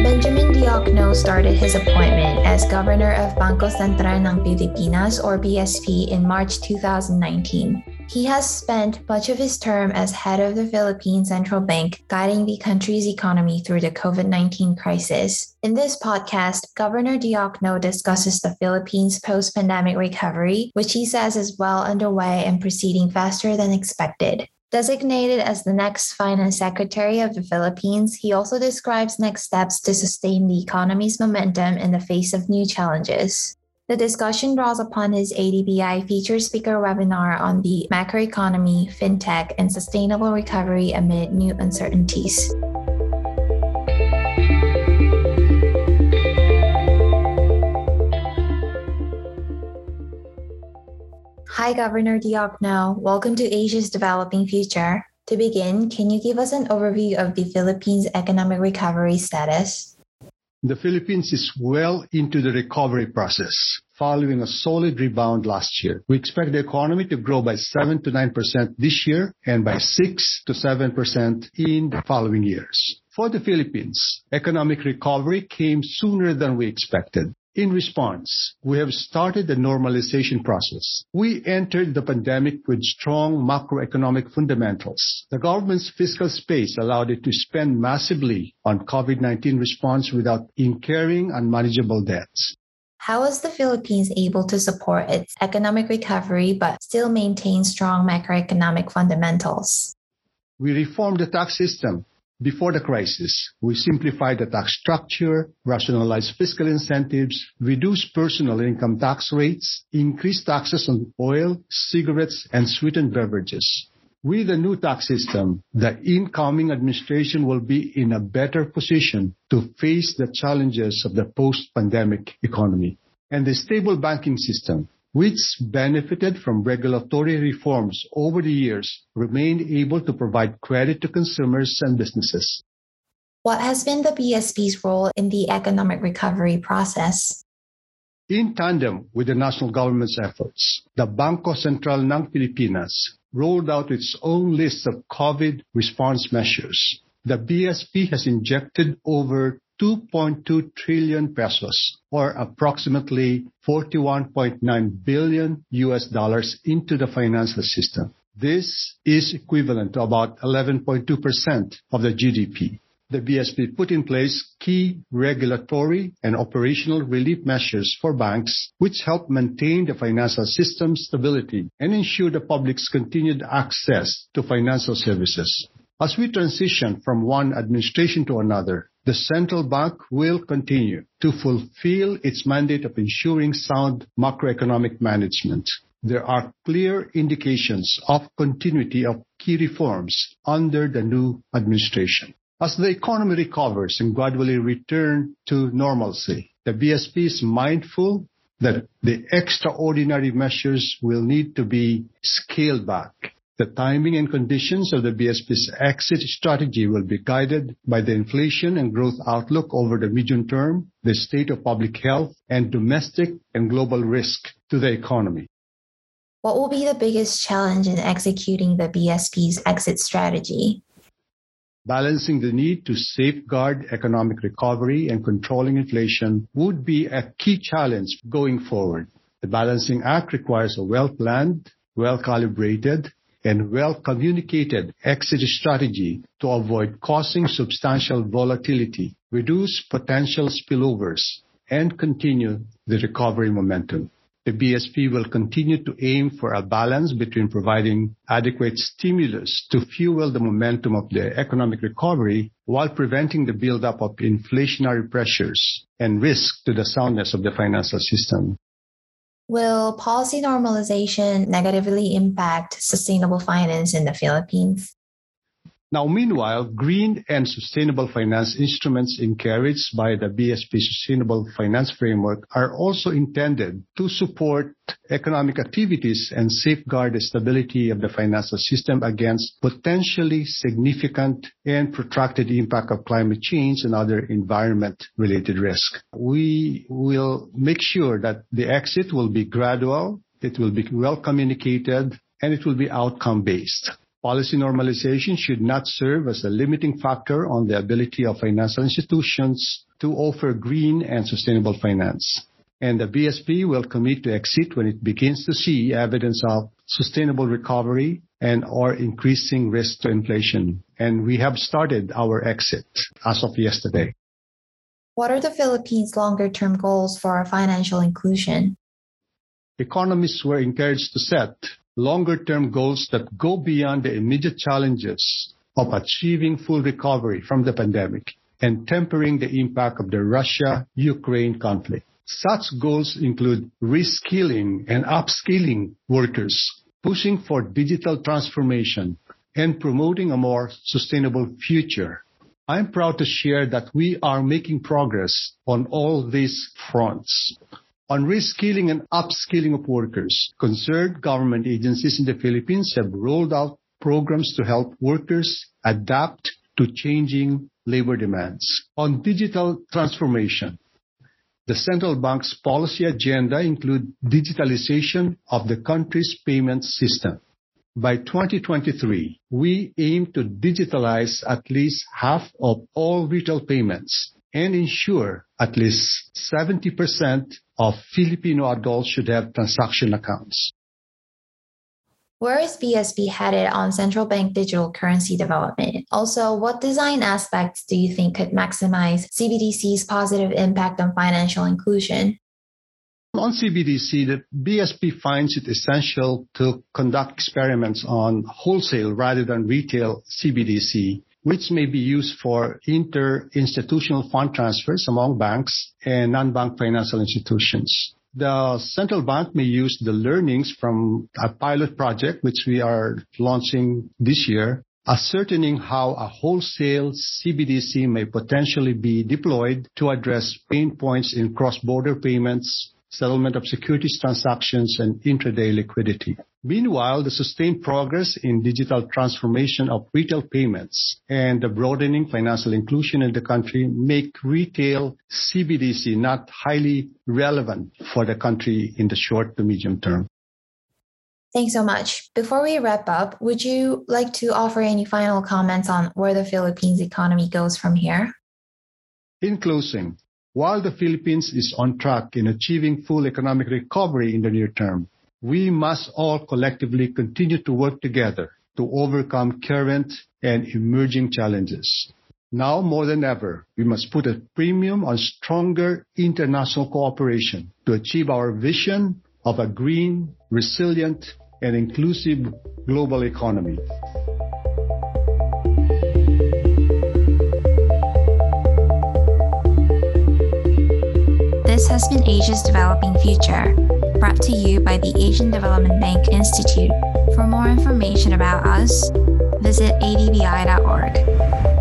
Benjamin Diokno started his appointment as governor of Bangko Sentral ng Pilipinas or BSP in March 2019. He has spent much of his term as head of the Philippine Central Bank, guiding the country's economy through the COVID 19 crisis. In this podcast, Governor Diokno discusses the Philippines' post pandemic recovery, which he says is well underway and proceeding faster than expected. Designated as the next finance secretary of the Philippines, he also describes next steps to sustain the economy's momentum in the face of new challenges. The discussion draws upon his ADBI feature speaker webinar on the macroeconomy, fintech, and sustainable recovery amid new uncertainties. Hi, Governor Diokno. Welcome to Asia's Developing Future. To begin, can you give us an overview of the Philippines' economic recovery status? The Philippines is well into the recovery process following a solid rebound last year. We expect the economy to grow by 7 to 9% this year and by 6 to 7% in the following years. For the Philippines, economic recovery came sooner than we expected. In response, we have started the normalization process. We entered the pandemic with strong macroeconomic fundamentals. The government's fiscal space allowed it to spend massively on COVID-19 response without incurring unmanageable debts. How was the Philippines able to support its economic recovery but still maintain strong macroeconomic fundamentals? We reformed the tax system before the crisis, we simplified the tax structure, rationalized fiscal incentives, reduced personal income tax rates, increased taxes on oil, cigarettes, and sweetened beverages. With the new tax system, the incoming administration will be in a better position to face the challenges of the post-pandemic economy. And the stable banking system which benefited from regulatory reforms over the years, remained able to provide credit to consumers and businesses. What has been the BSP's role in the economic recovery process? In tandem with the national government's efforts, the Bangko Sentral ng Pilipinas rolled out its own list of COVID response measures. The BSP has injected over 2.2 trillion pesos or approximately 41.9 billion US dollars into the financial system. This is equivalent to about 11.2% of the GDP. The BSP put in place key regulatory and operational relief measures for banks which help maintain the financial system stability and ensure the public's continued access to financial services. As we transition from one administration to another, the central bank will continue to fulfill its mandate of ensuring sound macroeconomic management. There are clear indications of continuity of key reforms under the new administration. As the economy recovers and gradually return to normalcy, the BSP is mindful that the extraordinary measures will need to be scaled back the timing and conditions of the BSP's exit strategy will be guided by the inflation and growth outlook over the medium term, the state of public health, and domestic and global risk to the economy. What will be the biggest challenge in executing the BSP's exit strategy? Balancing the need to safeguard economic recovery and controlling inflation would be a key challenge going forward. The Balancing Act requires a well-planned, well-calibrated, and well-communicated exit strategy to avoid causing substantial volatility, reduce potential spillovers, and continue the recovery momentum. The BSP will continue to aim for a balance between providing adequate stimulus to fuel the momentum of the economic recovery while preventing the buildup of inflationary pressures and risk to the soundness of the financial system. Will policy normalization negatively impact sustainable finance in the Philippines? Now, meanwhile, green and sustainable finance instruments encouraged by the BSP Sustainable Finance Framework are also intended to support economic activities and safeguard the stability of the financial system against potentially significant and protracted impact of climate change and other environment-related risk. We will make sure that the exit will be gradual it will be well communicated, and it will be outcome based. Policy normalization should not serve as a limiting factor on the ability of financial institutions to offer green and sustainable finance. And the BSP will commit to exit when it begins to see evidence of sustainable recovery and or increasing risk to inflation. And we have started our exit as of yesterday. What are the Philippines' longer term goals for financial inclusion? Economists were encouraged to set longer term goals that go beyond the immediate challenges of achieving full recovery from the pandemic and tempering the impact of the Russia Ukraine conflict. Such goals include reskilling and upskilling workers, pushing for digital transformation, and promoting a more sustainable future. I'm proud to share that we are making progress on all these fronts. On reskilling and upskilling of workers, concerned government agencies in the Philippines have rolled out programs to help workers adapt to changing labor demands. On digital transformation, the central bank's policy agenda include digitalization of the country's payment system. By 2023, we aim to digitalize at least half of all retail payments and ensure at least 70% of Filipino adults should have transaction accounts. Where is BSP headed on central bank digital currency development? Also, what design aspects do you think could maximize CBDC's positive impact on financial inclusion? On CBDC, the BSP finds it essential to conduct experiments on wholesale rather than retail CBDC, which may be used for inter-institutional fund transfers among banks and non-bank financial institutions. The central bank may use the learnings from a pilot project, which we are launching this year, ascertaining how a wholesale CBDC may potentially be deployed to address pain points in cross-border payments, settlement of securities transactions, and intraday liquidity. Meanwhile, the sustained progress in digital transformation of retail payments and the broadening financial inclusion in the country make retail CBDC not highly relevant for the country in the short to medium term. Thanks so much. Before we wrap up, would you like to offer any final comments on where the Philippines economy goes from here? In closing, while the Philippines is on track in achieving full economic recovery in the near term, we must all collectively continue to work together to overcome current and emerging challenges. Now more than ever, we must put a premium on stronger international cooperation to achieve our vision of a green, resilient, and inclusive global economy. Has been Asia's Developing Future, brought to you by the Asian Development Bank Institute. For more information about us, visit adbi.org.